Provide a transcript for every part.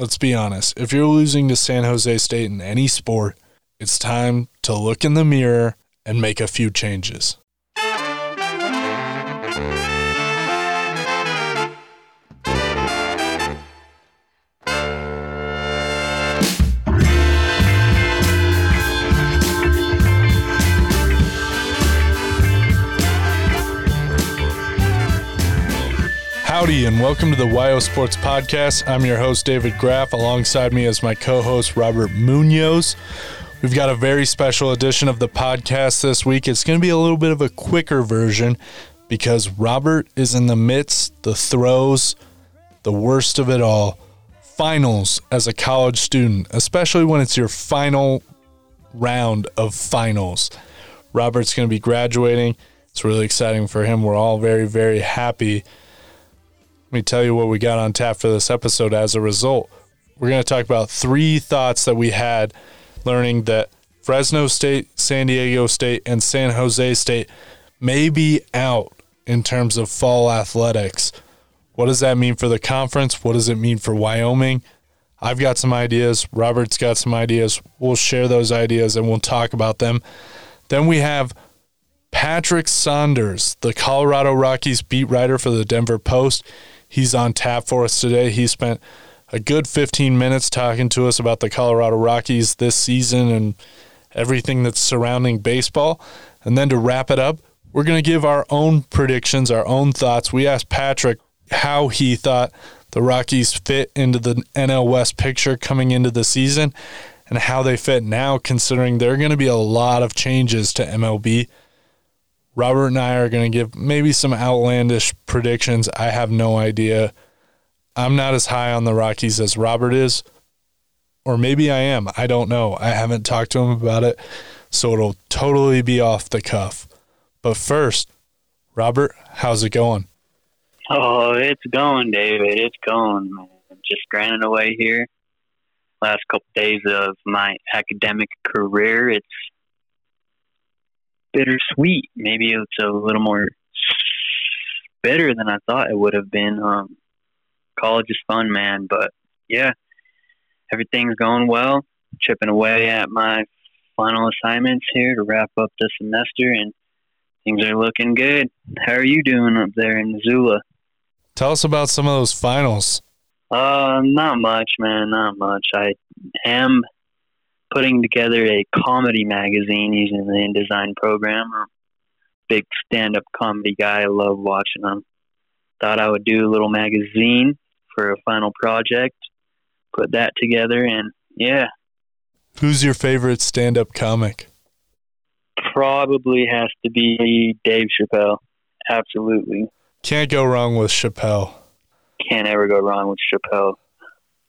let's be honest. If you're losing to San Jose State in any sport, it's time to look in the mirror and make a few changes. Howdy, and welcome to the YO Sports Podcast. I'm your host, David Graff. Alongside me is my co host, Robert Munoz. We've got a very special edition of the podcast this week. It's going to be a little bit of a quicker version because Robert is in the midst, the throes, the worst of it all finals as a college student, especially when it's your final round of finals. Robert's going to be graduating. It's really exciting for him. We're all very, very happy let me tell you what we got on tap for this episode as a result. We're going to talk about three thoughts that we had learning that Fresno State, San Diego State, and San Jose State may be out in terms of fall athletics. What does that mean for the conference? What does it mean for Wyoming? I've got some ideas. Robert's got some ideas. We'll share those ideas and we'll talk about them. Then we have Patrick Saunders, the Colorado Rockies beat writer for the Denver Post. He's on tap for us today. He spent a good 15 minutes talking to us about the Colorado Rockies this season and everything that's surrounding baseball. And then to wrap it up, we're going to give our own predictions, our own thoughts. We asked Patrick how he thought the Rockies fit into the NL West picture coming into the season and how they fit now, considering there are going to be a lot of changes to MLB. Robert and I are going to give maybe some outlandish predictions. I have no idea. I'm not as high on the Rockies as Robert is, or maybe I am. I don't know. I haven't talked to him about it, so it'll totally be off the cuff. But first, Robert, how's it going? Oh, it's going, David. It's going. Man. Just grinding away here. Last couple days of my academic career, it's bittersweet. Maybe it's a little more better than I thought it would have been. Um, college is fun, man, but yeah, everything's going well. Chipping away at my final assignments here to wrap up the semester, and things are looking good. How are you doing up there in Missoula? Tell us about some of those finals. Uh, not much, man. Not much. I am putting together a comedy magazine using the InDesign program. I'm a big stand-up comedy guy. I love watching them. Thought I would do a little magazine for a final project. Put that together, and yeah. Who's your favorite stand-up comic? Probably has to be Dave Chappelle. Absolutely. Can't go wrong with Chappelle. Can't ever go wrong with Chappelle.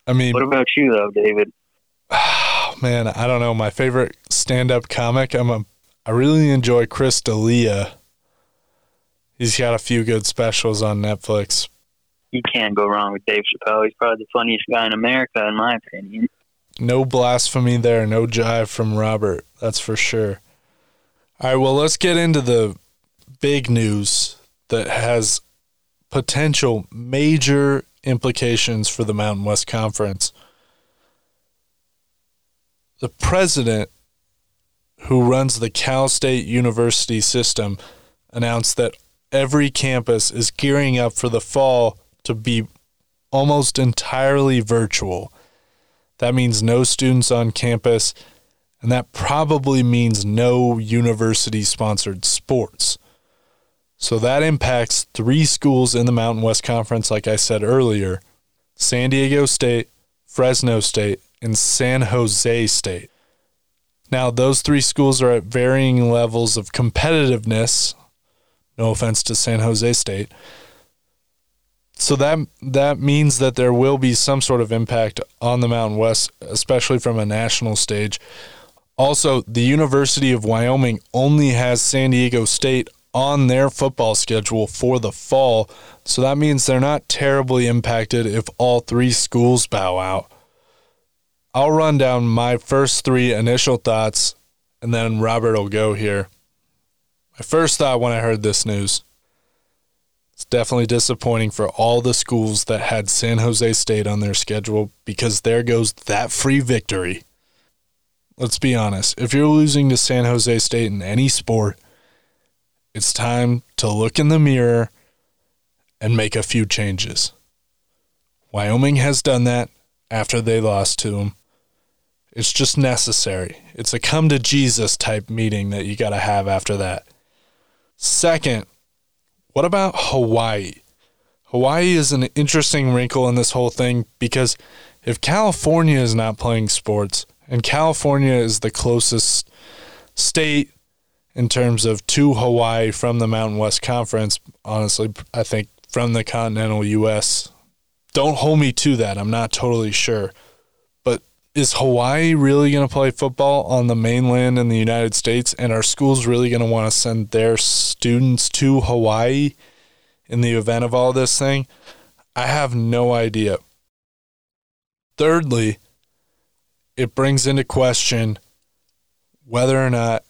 I mean, what about you though, David? man, I don't know. My favorite stand-up comic. I'm a. I really enjoy Chris D'Elia. He's got a few good specials on Netflix. You can't go wrong with Dave Chappelle. He's probably the funniest guy in America, in my opinion. No blasphemy there. No jive from Robert. That's for sure. All right. Well, let's get into the big news that has potential major implications for the Mountain West Conference the president who runs the Cal State University system announced that every campus is gearing up for the fall to be almost entirely virtual. That means no students on campus, and that probably means no university sponsored sports. So that impacts three schools in the Mountain West Conference, like I said earlier San Diego State, Fresno State, and San Jose State. Now, those three schools are at varying levels of competitiveness. No offense to San Jose State. So that that means that there will be some sort of impact on the Mountain West, especially from a national stage. Also, the University of Wyoming only has San Diego State on their football schedule for the fall, so that means they're not terribly impacted if all three schools bow out. I'll run down my first three initial thoughts and then Robert will go here. My first thought when I heard this news It's definitely disappointing for all the schools that had San Jose State on their schedule because there goes that free victory. Let's be honest. If you're losing to San Jose State in any sport, it's time to look in the mirror and make a few changes. Wyoming has done that after they lost to them. It's just necessary. It's a come to Jesus type meeting that you got to have after that. Second, what about Hawaii? Hawaii is an interesting wrinkle in this whole thing because if California is not playing sports, and California is the closest state in terms of to Hawaii from the Mountain West Conference, honestly, I think from the continental U.S. Don't hold me to that. I'm not totally sure is Hawaii really going to play football on the mainland in the United States? And are schools really going to want to send their students to Hawaii in the event of all this thing? I have no idea. Thirdly, it brings into question whether or not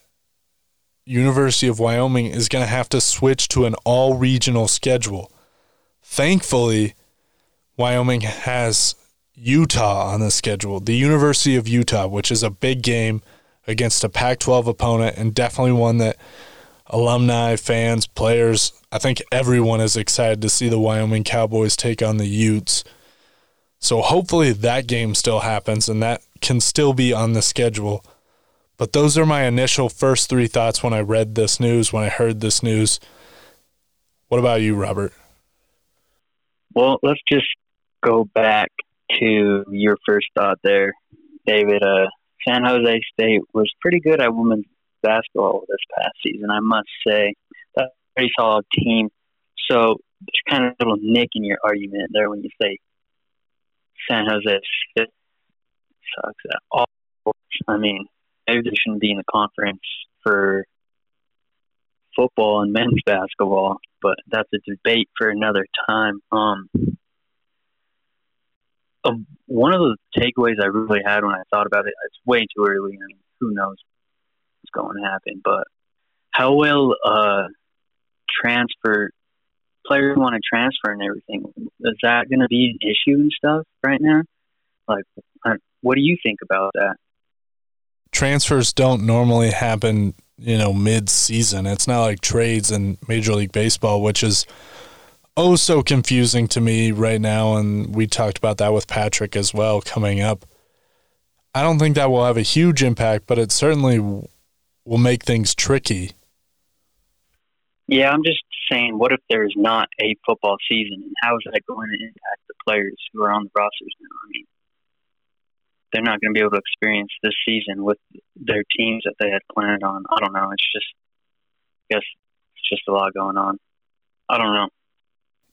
University of Wyoming is going to have to switch to an all regional schedule. Thankfully, Wyoming has Utah on the schedule. The University of Utah, which is a big game against a Pac 12 opponent and definitely one that alumni, fans, players, I think everyone is excited to see the Wyoming Cowboys take on the Utes. So hopefully that game still happens and that can still be on the schedule. But those are my initial first three thoughts when I read this news, when I heard this news. What about you, Robert? Well, let's just go back to your first thought there, David, uh, San Jose State was pretty good at women's basketball this past season, I must say. That's a pretty solid team. So there's kind of a little nick in your argument there when you say San Jose State sucks at all. I mean, maybe they shouldn't be in the conference for football and men's basketball, but that's a debate for another time. Um, um, one of the takeaways I really had when I thought about it, it's way too early, and who knows what's going to happen. But how will uh, transfer players want to transfer and everything? Is that going to be an issue and stuff right now? Like, what do you think about that? Transfers don't normally happen, you know, mid-season. It's not like trades in Major League Baseball, which is oh so confusing to me right now. And we talked about that with Patrick as well coming up. I don't think that will have a huge impact, but it certainly will make things tricky. Yeah, I'm just saying, what if there's not a football season, and how is that going to impact the players who are on the rosters now? I mean, they're not going to be able to experience this season with their teams that they had planned on. I don't know. It's just, I guess, it's just a lot going on. I don't know.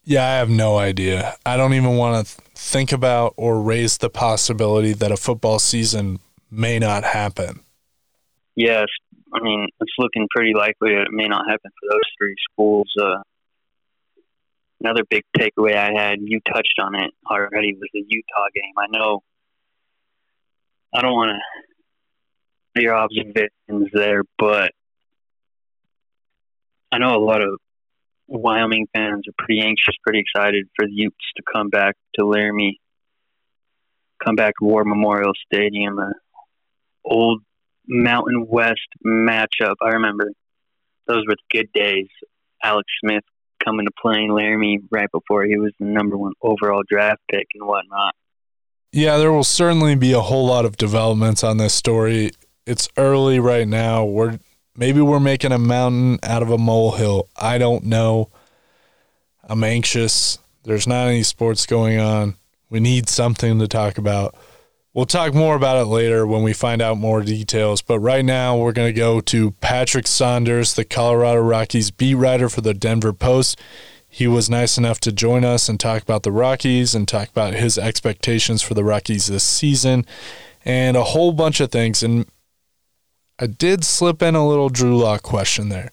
Yeah, I have no idea. I don't even want to think about or raise the possibility that a football season may not happen. Yes, I mean it's looking pretty likely that it may not happen for those three schools. Uh, another big takeaway I had, you touched on it already, was the Utah game. I know. I don't want to your observations there, but I know a lot of Wyoming fans are pretty anxious, pretty excited for the Utes to come back to Laramie, come back to War Memorial Stadium, a old Mountain West matchup. I remember those were the good days. Alex Smith coming to play in Laramie right before he was the number one overall draft pick and whatnot. Yeah, there will certainly be a whole lot of developments on this story. It's early right now. We're Maybe we're making a mountain out of a molehill. I don't know. I'm anxious. There's not any sports going on. We need something to talk about. We'll talk more about it later when we find out more details. But right now, we're going to go to Patrick Saunders, the Colorado Rockies beat writer for the Denver Post. He was nice enough to join us and talk about the Rockies and talk about his expectations for the Rockies this season and a whole bunch of things. And I did slip in a little Drew Lock question there.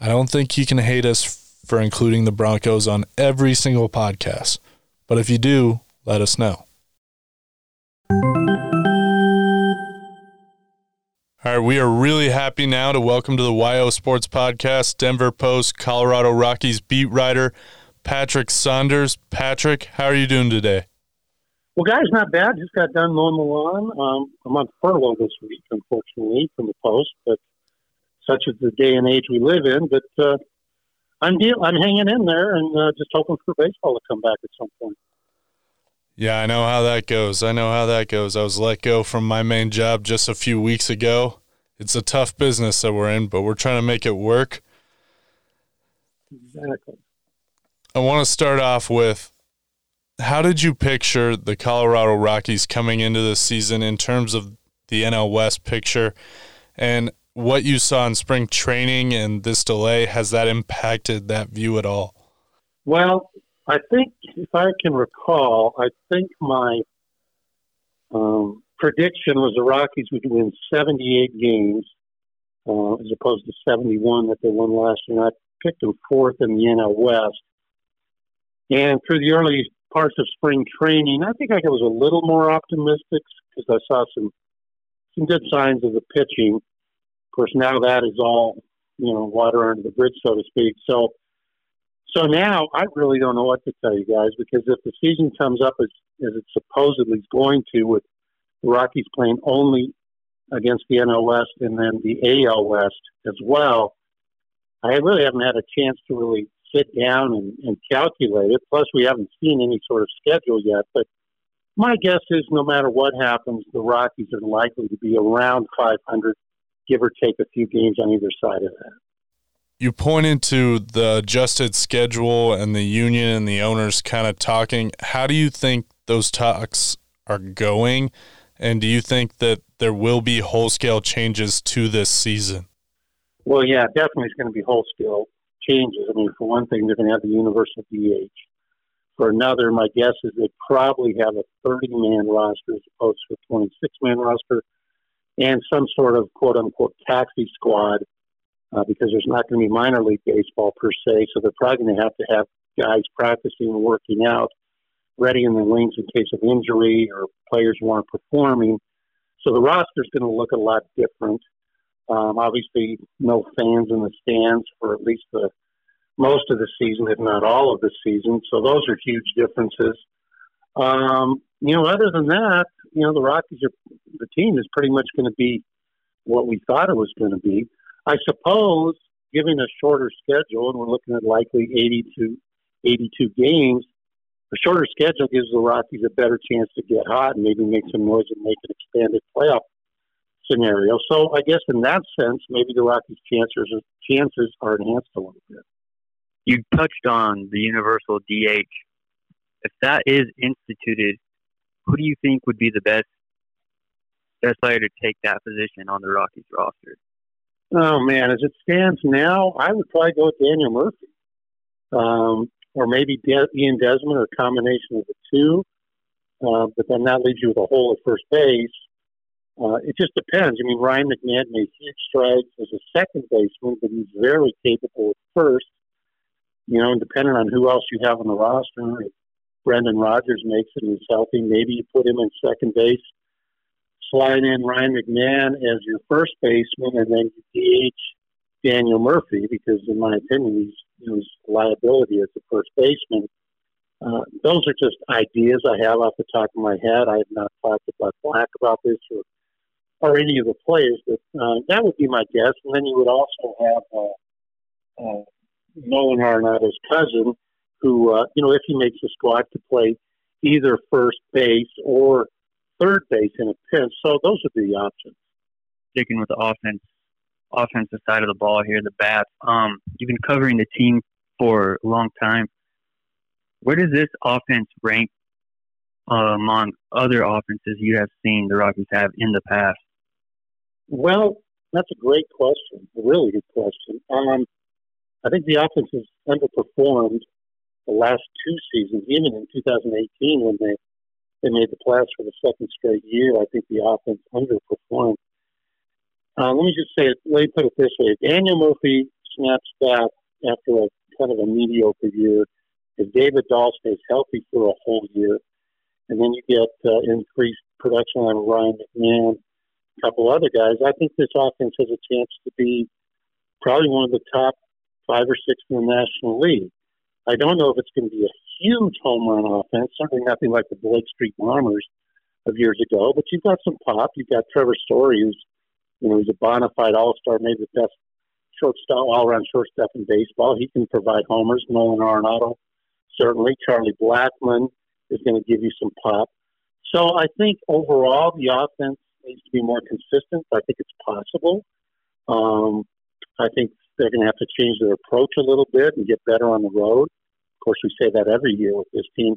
I don't think you can hate us for including the Broncos on every single podcast, but if you do, let us know. All right, we are really happy now to welcome to the YO Sports Podcast Denver Post Colorado Rockies beat writer Patrick Saunders. Patrick, how are you doing today? Well, guys, not bad. Just got done mowing the lawn. Um, I'm on furlough this week, unfortunately, from the Post, but such is the day and age we live in. But uh, I'm deal- I'm hanging in there and uh, just hoping for baseball to come back at some point. Yeah, I know how that goes. I know how that goes. I was let go from my main job just a few weeks ago. It's a tough business that we're in, but we're trying to make it work. Exactly. I want to start off with how did you picture the Colorado Rockies coming into this season in terms of the NL West picture and what you saw in spring training and this delay? Has that impacted that view at all? Well, I think, if I can recall, I think my um, prediction was the Rockies would win 78 games uh, as opposed to 71 that they won last year. And I picked them fourth in the NL West. And through the early parts of spring training, I think I was a little more optimistic because I saw some some good signs of the pitching. Of course, now that is all you know water under the bridge, so to speak. So so now I really don't know what to tell you guys because if the season comes up as, as it supposedly is going to, with the Rockies playing only against the NL West and then the AL West as well, I really haven't had a chance to really sit down and, and calculate it. Plus, we haven't seen any sort of schedule yet. But my guess is no matter what happens, the Rockies are likely to be around 500, give or take a few games on either side of that you pointed to the adjusted schedule and the union and the owners kind of talking. How do you think those talks are going? And do you think that there will be whole scale changes to this season? Well, yeah, definitely it's going to be whole scale changes. I mean, for one thing, they're going to have the universal DH. For another, my guess is they probably have a 30 man roster as opposed to a 26 man roster and some sort of quote unquote taxi squad uh, because there's not going to be minor league baseball per se. So they're probably going to have to have guys practicing and working out, ready in the wings in case of injury or players who aren't performing. So the roster is going to look a lot different. Um, obviously, no fans in the stands for at least the most of the season, if not all of the season. So those are huge differences. Um, you know, other than that, you know, the Rockies are the team is pretty much going to be what we thought it was going to be. I suppose, given a shorter schedule, and we're looking at likely 80 to 82 games, a shorter schedule gives the Rockies a better chance to get hot and maybe make some noise and make an expanded playoff scenario. So I guess in that sense, maybe the Rockies' chances chances are enhanced a little bit. You touched on the universal DH. If that is instituted, who do you think would be the best best player to take that position on the Rockies roster? Oh man, as it stands now, I would probably go with Daniel Murphy, um, or maybe De- Ian Desmond, or a combination of the two. Uh, but then that leaves you with a hole at first base. Uh, it just depends. I mean, Ryan McMahon made huge strides as a second baseman, but he's very capable at first. You know, and depending on who else you have on the roster, if Brendan Rodgers makes it and he's healthy, maybe you put him in second base slide in Ryan McMahon as your first baseman, and then you DH Daniel Murphy because, in my opinion, he's know, liability as the first baseman. Uh, those are just ideas I have off the top of my head. I have not talked about Black about this or or any of the players, but uh, that would be my guess. And then you would also have uh, uh, Nolan Arenado's cousin, who uh, you know if he makes the squad to play either first base or third base in a pinch. So those would be the options. Sticking with the offense, offensive side of the ball here, the bats. Um, you've been covering the team for a long time. Where does this offense rank uh, among other offenses you have seen the Rockies have in the past? Well, that's a great question. A really good question. Um, I think the offense has underperformed the last two seasons, even in 2018 when they they made the playoffs for the second straight year. I think the offense underperformed. Uh, let me just say it. Let me put it this way: if Daniel Murphy snaps back after a kind of a mediocre year. If David Dahl stays healthy for a whole year, and then you get uh, increased production on Ryan McMahon, couple other guys, I think this offense has a chance to be probably one of the top five or six in the National League. I don't know if it's going to be a huge home run offense, certainly nothing like the Blake Street Bombers of years ago, but you've got some pop. You've got Trevor Story, who's, you know, he's a bona fide all star, maybe the best shortstop, all around shortstop in baseball. He can provide homers. Nolan Arenado, certainly. Charlie Blackmon is going to give you some pop. So I think overall the offense needs to be more consistent. I think it's possible. Um, I think they're going to have to change their approach a little bit and get better on the road. Of course, we say that every year with this team.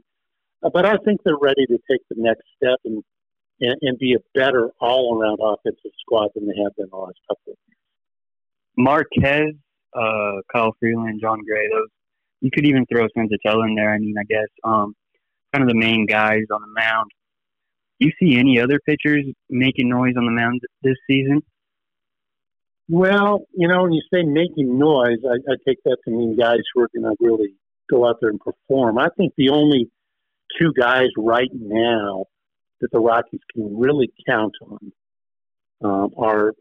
Uh, but I think they're ready to take the next step and, and, and be a better all around offensive squad than they have been the last couple of years. Marquez, uh, Kyle Freeland, Jon Gray, those you could even throw Senzatela in there. I mean, I guess um, kind of the main guys on the mound. Do you see any other pitchers making noise on the mound this season? Well, you know, when you say making noise, I, I take that to mean guys who are going to really go out there and perform. I think the only two guys right now that the Rockies can really count on um, are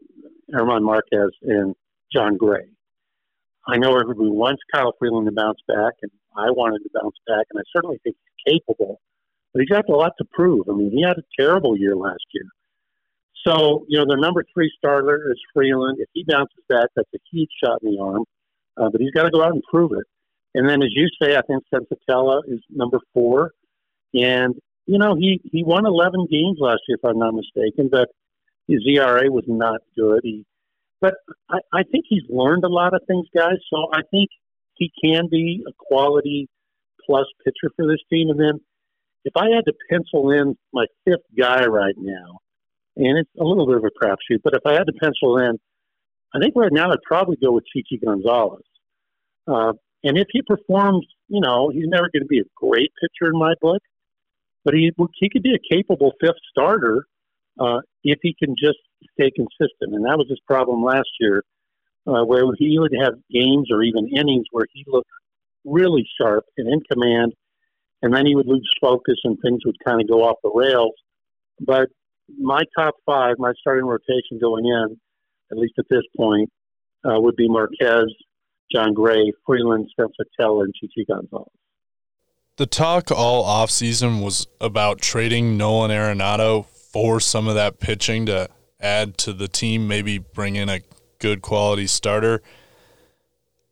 German Marquez and Jon Gray. I know everybody wants Kyle Freeland to bounce back, and I wanted to bounce back, and I certainly think he's capable. But he's got a lot to prove. I mean, he had a terrible year last year. So, you know, their number three starter is Freeland. If he bounces back, that's a huge shot in the arm. Uh, but he's got to go out and prove it. And then, as you say, I think Senzatela is number four. And, you know, he, he won 11 games last year, if I'm not mistaken, but his ERA was not good. He, but I, I think he's learned a lot of things, guys. So I think he can be a quality plus pitcher for this team. And then if I had to pencil in my fifth guy right now, and it's a little bit of a crapshoot. But if I had to pencil in, I think right now I'd probably go with Chichi Gonzalez. Uh, and if he performs, you know, he's never going to be a great pitcher in my book, but he he could be a capable fifth starter uh, if he can just stay consistent. And that was his problem last year, uh, where he would have games or even innings where he looked really sharp and in command, and then he would lose focus and things would kind of go off the rails. But my top five, my starting rotation going in, at least at this point, uh, would be Marquez, Jon Gray, Freeland, Senzatela, and Chichi Gonzalez. The talk all offseason was about trading Nolan Arenado for some of that pitching to add to the team, maybe bring in a good quality starter.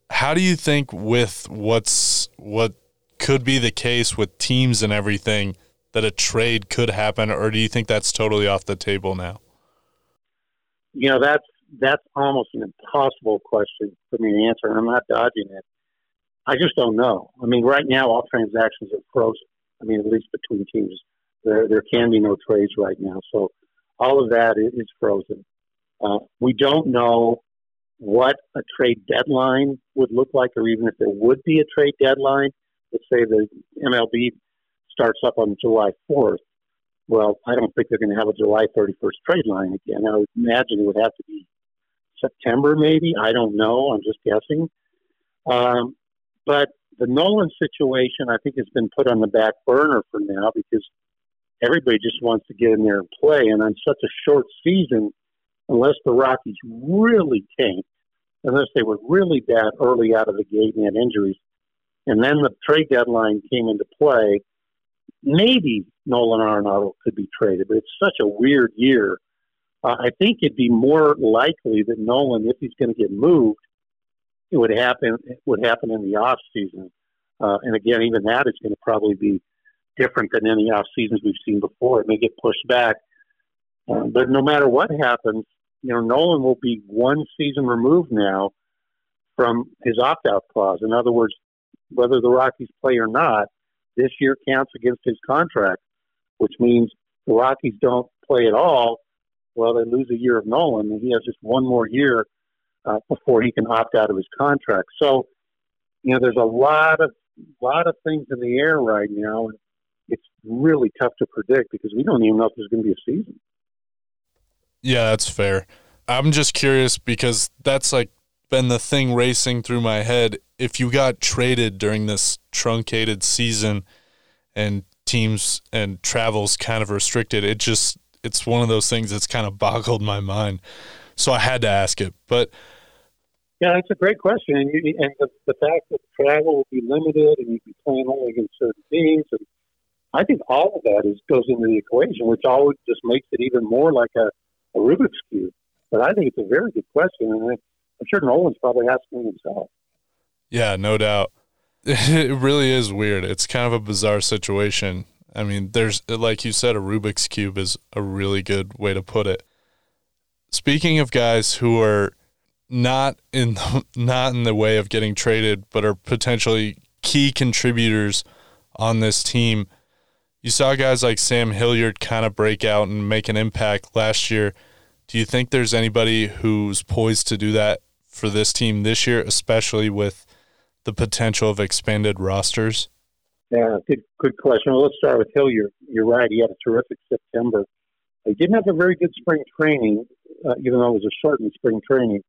How do you think with what's what could be the case with teams and everything that a trade could happen, or do you think that's totally off the table now? You know, that's that's almost an impossible question for me to answer, and I'm not dodging it. I just don't know. I mean, right now, all transactions are frozen. I mean, at least between teams, there there can be no trades right now. So all of that is frozen. Uh, we don't know what a trade deadline would look like, or even if there would be a trade deadline. Let's say the MLB starts up on July 4th. Well, I don't think they're going to have a July 31st trade line again. I would imagine it would have to be September, maybe. I don't know. I'm just guessing. Um, but the Nolan situation, I think, has been put on the back burner for now because everybody just wants to get in there and play. And on such a short season, unless the Rockies really tanked, unless they were really bad early out of the gate and had injuries, and then the trade deadline came into play, maybe Nolan Arenado could be traded, but it's such a weird year. Uh, I think it'd be more likely that Nolan, if he's going to get moved, it would happen. It would happen in the off season, uh, and again, even that is going to probably be different than any off seasons we've seen before. It may get pushed back, uh, but no matter what happens, you know, Nolan will be one season removed now from his opt out clause. In other words, whether the Rockies play or not, this year counts against his contract, which means the Rockies don't play at all. Well, they lose a year of Nolan, and he has just one more year uh, before he can opt out of his contract. So, you know, there's a lot of lot of things in the air right now, and it's really tough to predict because we don't even know if there's going to be a season. Yeah, that's fair. I'm just curious because that's like been the thing racing through my head. If you got traded during this truncated season and teams and travels kind of restricted, it just it's one of those things that's kind of boggled my mind. So I had to ask it. But yeah, that's a great question, and, you, and the, the fact that travel will be limited and you be playing only against certain teams, and I think all of that is goes into the equation, which always just makes it even more like a, a Rubik's cube. But I think it's a very good question, and I'm sure Nolan's probably asking himself. Yeah, no doubt. It really is weird. It's kind of a bizarre situation. I mean, there's like you said, a Rubik's cube is a really good way to put it. Speaking of guys who are not in the, not in the way of getting traded, but are potentially key contributors on this team. You saw guys like Sam Hilliard kind of break out and make an impact last year. Do you think there's anybody who's poised to do that for this team this year, especially with the potential of expanded rosters? Yeah, good good question. Well, let's start with Hilliard. You're right. He had a terrific September. He didn't have a very good spring training, uh, even though it was a shortened spring training.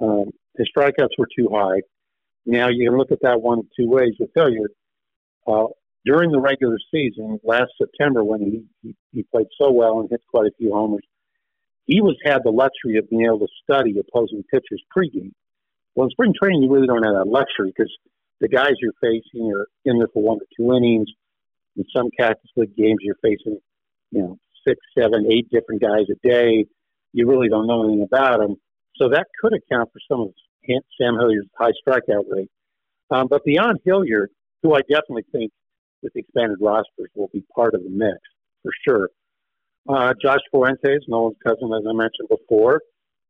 Um, his strikeouts were too high. Now you can look at that one two ways with Hilliard. Uh, during the regular season, last September, when he, he, he played so well and hit quite a few homers, he was had the luxury of being able to study opposing pitchers pregame. Well, in spring training, you really don't have that luxury because the guys you're facing are in there for one to two innings. In some Cactus League games, you're facing, you know, six, seven, eight different guys a day. You really don't know anything about them. So that could account for some of Sam Hilliard's high strikeout rate. Um, but beyond Hilliard, who I definitely think with the expanded rosters will be part of the mix for sure. Uh, Josh Fuentes, Nolan's cousin, as I mentioned before,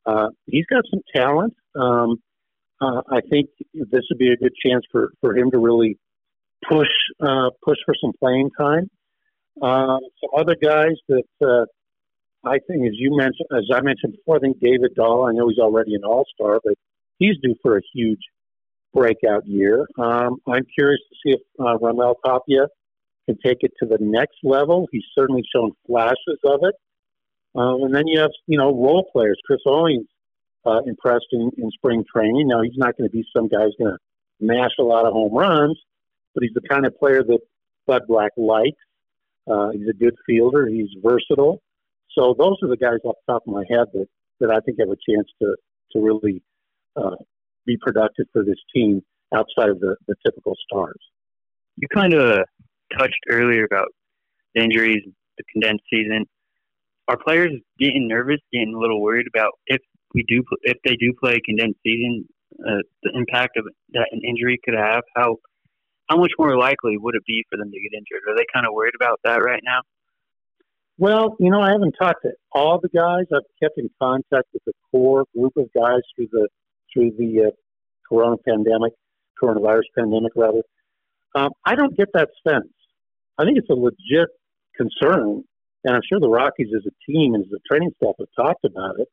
uh, he's got some talent. Um, uh, I think this would be a good chance for, for him to really push uh, push for some playing time. Um, some other guys that uh, I think, as you mentioned, as I mentioned before, I think David Dahl. I know he's already an All Star, but he's due for a huge breakout year. Um, I'm curious to see if uh, Raimel Tapia can take it to the next level. He's certainly shown flashes of it. Um, and then you have, you know, role players. Chris Owings uh, impressed in, in spring training. Now he's not going to be some guy who's going to mash a lot of home runs, but he's the kind of player that Bud Black likes. Uh, he's a good fielder. He's versatile. So those are the guys off the top of my head that, that I think have a chance to, to really uh, be productive for this team outside of the, the typical stars. You kind of touched earlier about the injuries, the condensed season. Are players getting nervous, getting a little worried about if we do if they do play a condensed season, uh, the impact of that an injury could have? How how much more likely would it be for them to get injured? Are they kind of worried about that right now? Well, you know, I haven't talked to all the guys. I've kept in contact with the core group of guys through the through the uh, corona pandemic, coronavirus pandemic, rather. Um, I don't get that sense. I think it's a legit concern, and I'm sure the Rockies as a team and as a training staff have talked about it.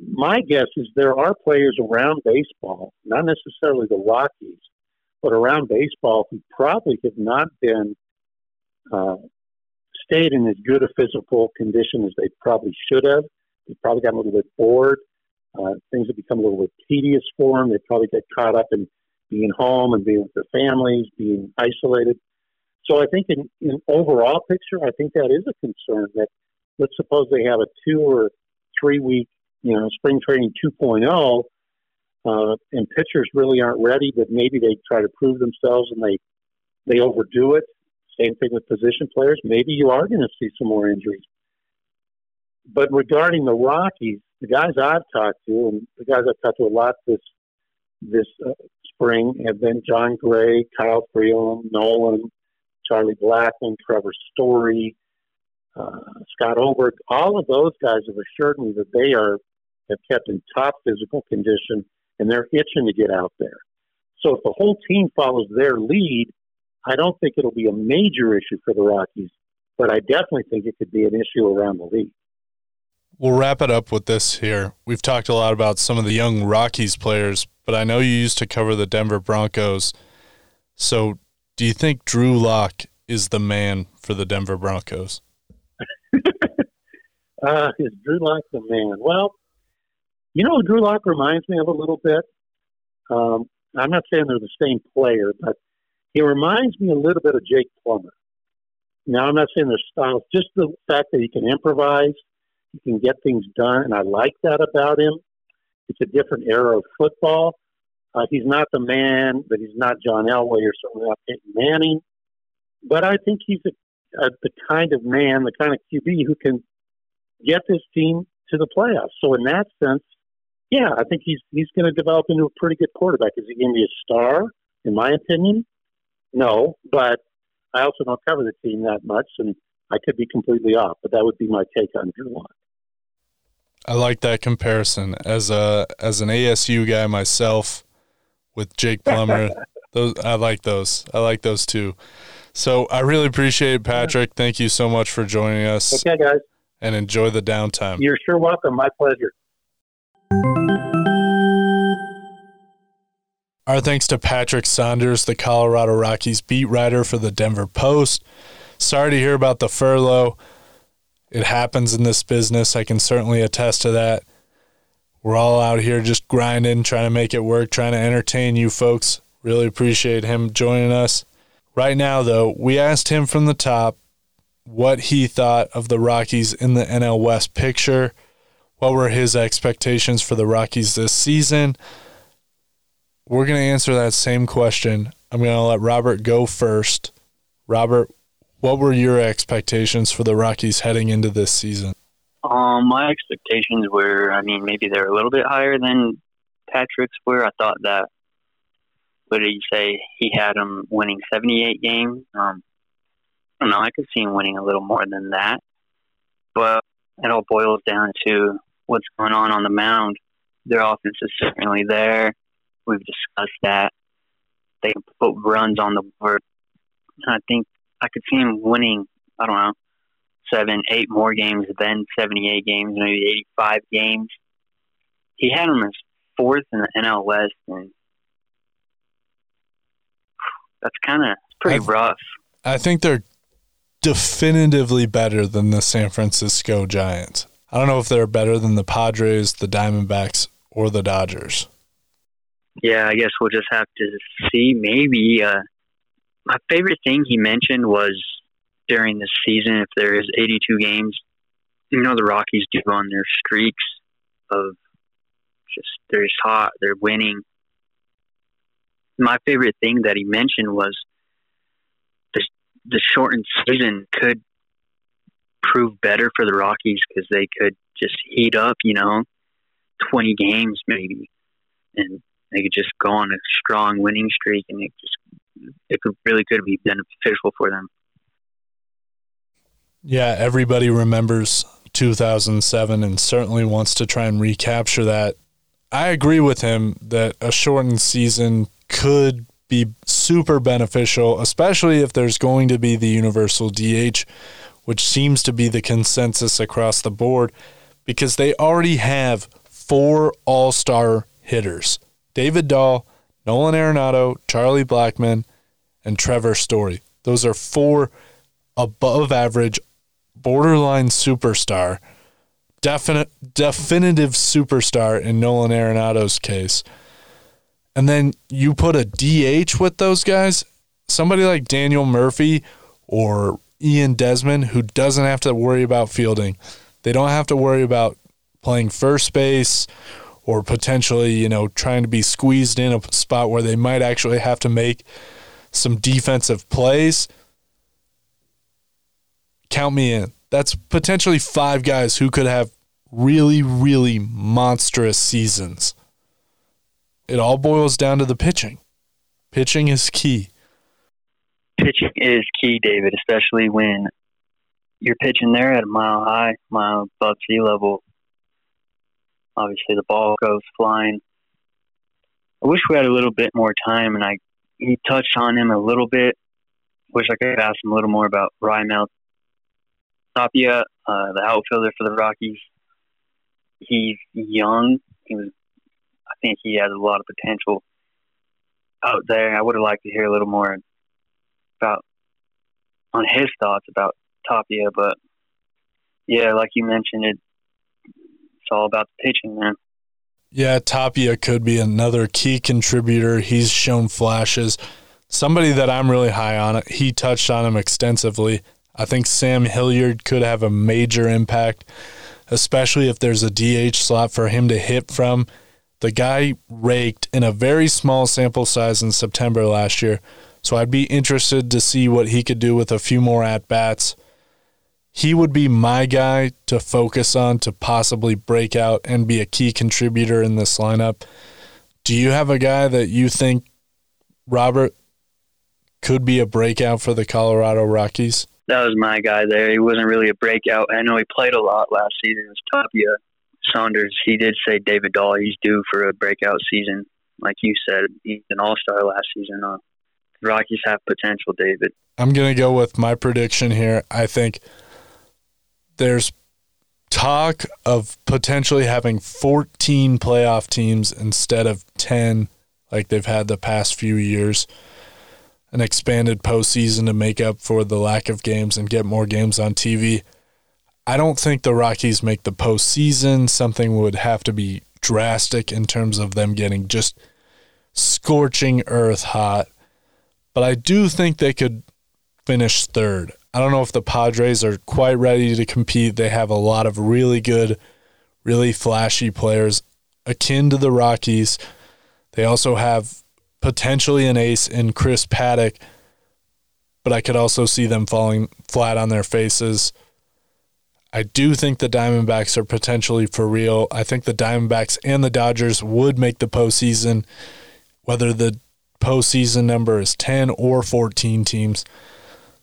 My guess is there are players around baseball, not necessarily the Rockies, but around baseball who probably have not been uh, stayed in as good a physical condition as they probably should have. They probably got a little bit bored. Uh, things have become a little bit tedious for them. They probably get caught up in being home and being with their families, being isolated. So I think in, in overall picture, I think that is a concern that let's suppose they have a two or three week, you know, spring training 2.0, uh, and pitchers really aren't ready, but maybe they try to prove themselves and they, they overdo it. Same thing with position players. Maybe you are going to see some more injuries. But regarding the Rockies, the guys I've talked to, and the guys I've talked to a lot this this uh, spring, have been Jon Gray, Kyle Freeland, Nolan, Charlie Blackmon, Trevor Story, uh, Scott Oberg. All of those guys have assured me that they are have kept in top physical condition and they're itching to get out there. So if the whole team follows their lead, I don't think it'll be a major issue for the Rockies, but I definitely think it could be an issue around the league. We'll wrap it up with this here. We've talked a lot about some of the young Rockies players, but I know you used to cover the Denver Broncos. So, do you think Drew Lock is the man for the Denver Broncos? uh, is Drew Lock the man? Well, you know, Drew Lock reminds me of a little bit. Um, I'm not saying they're the same player, but he reminds me a little bit of Jake Plummer. Now, I'm not saying their style, just the fact that he can improvise, he can get things done, and I like that about him. It's a different era of football. Uh, he's not the man, but he's not John Elway or certainly not Peyton Manning. But I think he's a, a, the kind of man, the kind of QB who can get this team to the playoffs. So in that sense, yeah, I think he's he's going to develop into a pretty good quarterback. Is he going to be a star? In my opinion, no. But I also don't cover the team that much, and I could be completely off. But that would be my take on Drew Lock. I like that comparison as a as an ASU guy myself with Jake Plummer. those I like those. I like those too. So I really appreciate it, Patrick. Thank you so much for joining us. Okay, guys. And enjoy the downtime. You're sure welcome. My pleasure. Our thanks to Patrick Saunders, the Colorado Rockies beat writer for the Denver Post. Sorry to hear about the furlough. It happens in this business. I can certainly attest to that. We're all out here just grinding, trying to make it work, trying to entertain you folks. Really appreciate him joining us. Right now, though, we asked him from the top what he thought of the Rockies in the NL West picture. What were his expectations for the Rockies this season? We're going to answer that same question. I'm going to let Robert go first. Robert, what were your expectations for the Rockies heading into this season? Um, my expectations were, I mean, maybe they're a little bit higher than Patrick's were. I thought that, what did you say? He had him winning 78 games. Um, I don't know. I could see him winning a little more than that. But it all boils down to what's going on on the mound. Their offense is certainly there. We've discussed that. They can put runs on the board. I think I could see him winning, I don't know, seven, eight more games than 78 games, maybe 85 games. He had him as fourth in the NL West, and that's kind of pretty I've, rough. I think they're definitively better than the San Francisco Giants. I don't know if they're better than the Padres, the Diamondbacks, or the Dodgers. Yeah, I guess we'll just have to see. Maybe uh, my favorite thing he mentioned was during the season, if there is 82 games, you know the Rockies do on their streaks of just they're just hot, they're winning. My favorite thing that he mentioned was the the shortened season could prove better for the Rockies because they could just heat up, you know, 20 games maybe, and they could just go on a strong winning streak, and it just it could really could be beneficial for them. Yeah, everybody remembers 2007 and certainly wants to try and recapture that. I agree with him that a shortened season could be super beneficial, especially if there's going to be the universal DH, which seems to be the consensus across the board because they already have four all star hitters David Dahl, Nolan Arenado, Charlie Blackmon, and Trevor Story. Those are four above average borderline superstar, definite definitive superstar in Nolan Arenado's case. And then you put a DH with those guys, somebody like Daniel Murphy or Ian Desmond who doesn't have to worry about fielding. They don't have to worry about playing first base or potentially, you know, trying to be squeezed in a spot where they might actually have to make some defensive plays count me in. That's potentially five guys who could have really, really monstrous seasons. It all boils down to the pitching. Pitching is key. Pitching is key, David, especially when you're pitching there at a mile high, mile above sea level. Obviously, the ball goes flying. I wish we had a little bit more time, and I he touched on him a little bit. Wish I could ask him a little more about Raimel Tapia, uh, the outfielder for the Rockies. He's young. He was, I think he has a lot of potential out there. I would have liked to hear a little more about on his thoughts about Tapia, but yeah, like you mentioned, it all about the pitching, man. Yeah, Tapia could be another key contributor. He's shown flashes. Somebody that I'm really high on. He touched on him extensively. I think Sam Hilliard could have a major impact, especially if there's a DH slot for him to hit from. The guy raked in a very small sample size in September last year, so I'd be interested to see what he could do with a few more at bats. He would be my guy to focus on to possibly break out and be a key contributor in this lineup. Do you have a guy that you think, Robert, could be a breakout for the Colorado Rockies? That was my guy there. He wasn't really a breakout. I know he played a lot last season. It was Tapia Saunders. He did say David Dahl, he's due for a breakout season. Like you said, he's an all star last season. Uh, the Rockies have potential, David. I'm going to go with my prediction here. I think there's talk of potentially having 14 playoff teams instead of 10 like they've had the past few years an expanded postseason to make up for the lack of games and get more games on TV. I don't think the Rockies make the postseason. Something would have to be drastic in terms of them getting just scorching earth hot. But I do think they could finish third. I don't know if the Padres are quite ready to compete. They have a lot of really good, really flashy players akin to the Rockies. They also have potentially an ace in Chris Paddack, but I could also see them falling flat on their faces. I do think the Diamondbacks are potentially for real. I think the Diamondbacks and the Dodgers would make the postseason, whether the postseason number is 10 or 14 teams.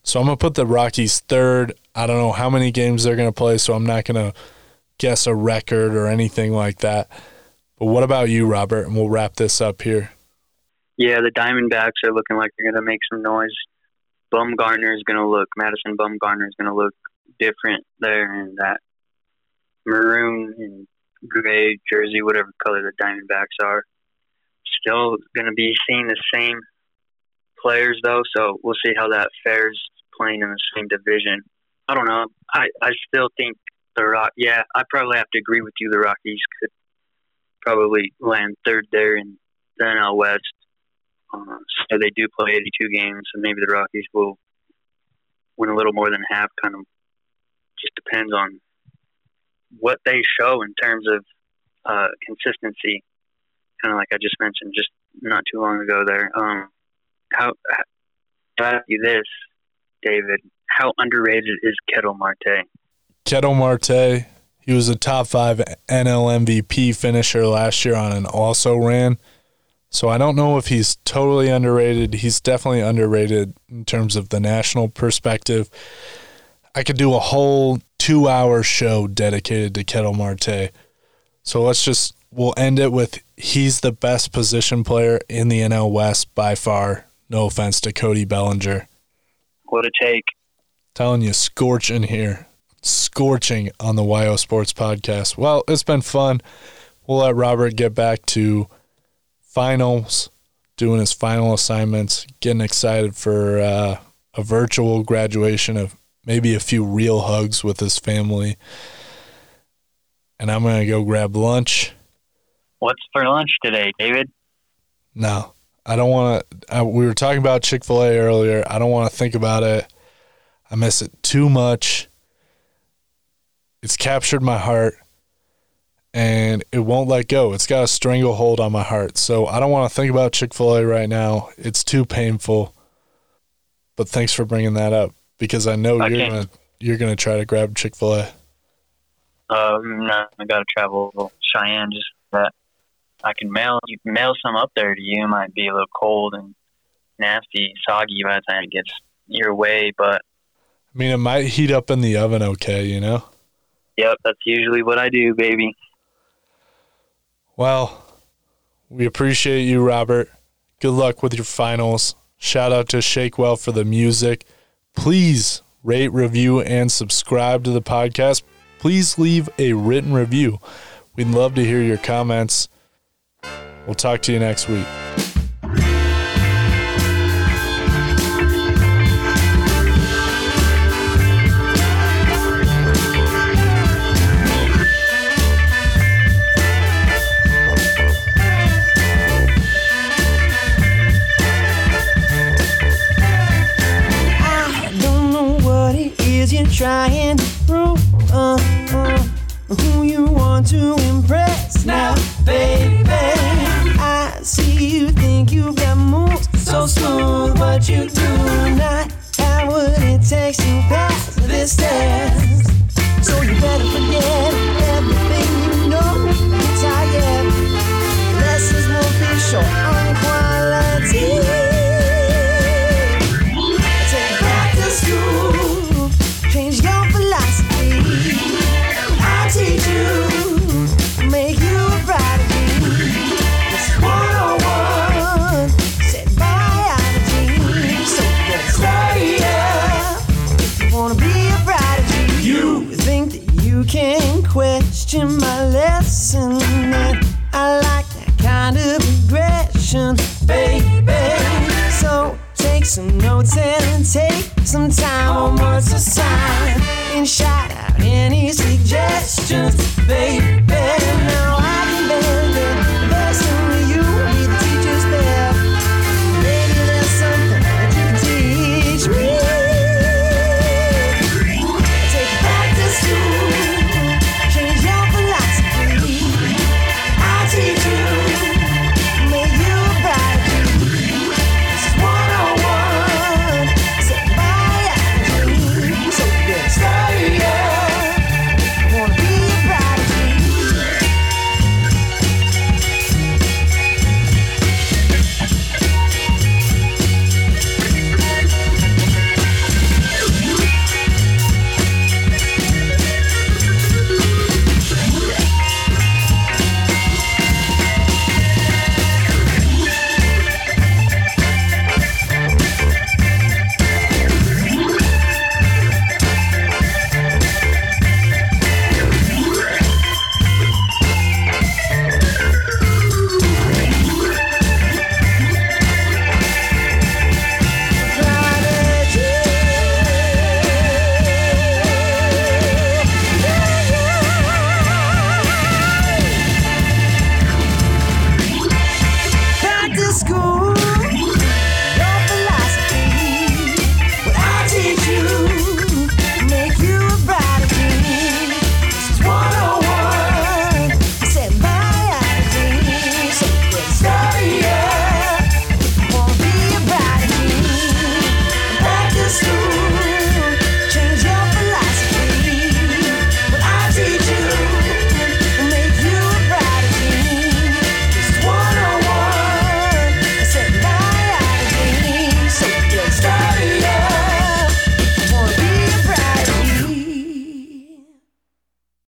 So I'm going to put the Rockies third. I don't know how many games they're going to play, so I'm not going to guess a record or anything like that. But what about you, Robert? And we'll wrap this up here. Yeah, the Diamondbacks are looking like they're going to make some noise. Bumgarner is going to look, Madison Bumgarner is going to look different there in that maroon and gray jersey, whatever color the Diamondbacks are. Still going to be seeing the same players though, so we'll see how that fares playing in the same division. I don't know. I I still think the Rock. Yeah, I probably have to agree with you. The Rockies could probably land third there in the NL West. Uh, so they do play 82 games, and maybe the Rockies will win a little more than half. Kind of just depends on what they show in terms of uh, consistency. Kind of like I just mentioned just not too long ago there. Um, how, how ask you this, David? How underrated is Ketel Marte? Ketel Marte, he was a top five NL MVP finisher last year on an also ran. So I don't know if he's totally underrated. He's definitely underrated in terms of the national perspective. I could do a whole two hour show dedicated to Ketel Marte. So let's just we'll end it with he's the best position player in the NL West by far. No offense to Cody Bellinger. What a take. Telling you, scorching here. Scorching on the YO Sports Podcast. Well, it's been fun. We'll let Robert get back to finals, doing his final assignments, getting excited for uh, a virtual graduation of maybe a few real hugs with his family. And I'm going to go grab lunch. What's for lunch today, David? No, I don't want to. We were talking about Chick fil A earlier. I don't want to think about it. I miss it too much. It's captured my heart and it won't let go. It's got a stranglehold on my heart. So I don't want to think about Chick fil A right now. It's too painful. But thanks for bringing that up because I know you're gonna you're gonna try to grab Chick fil A. Um, no, I gotta travel Cheyenne just for that I can mail you mail some up there to you. It might be a little cold and nasty, soggy by the time it gets your way, but I mean it might heat up in the oven okay, you know? Yep, that's usually what I do, baby. Well, we appreciate you, Robert. Good luck with your finals. Shout out to Shakewell for the music. Please rate, review, and subscribe to the podcast. Please leave a written review. We'd love to hear your comments. We'll talk to you next week. trying to prove. Uh, uh who you want to impress now, baby. I see you think you've got moves so smooth, but you do not have what it takes to pass this test. So you better forget everything you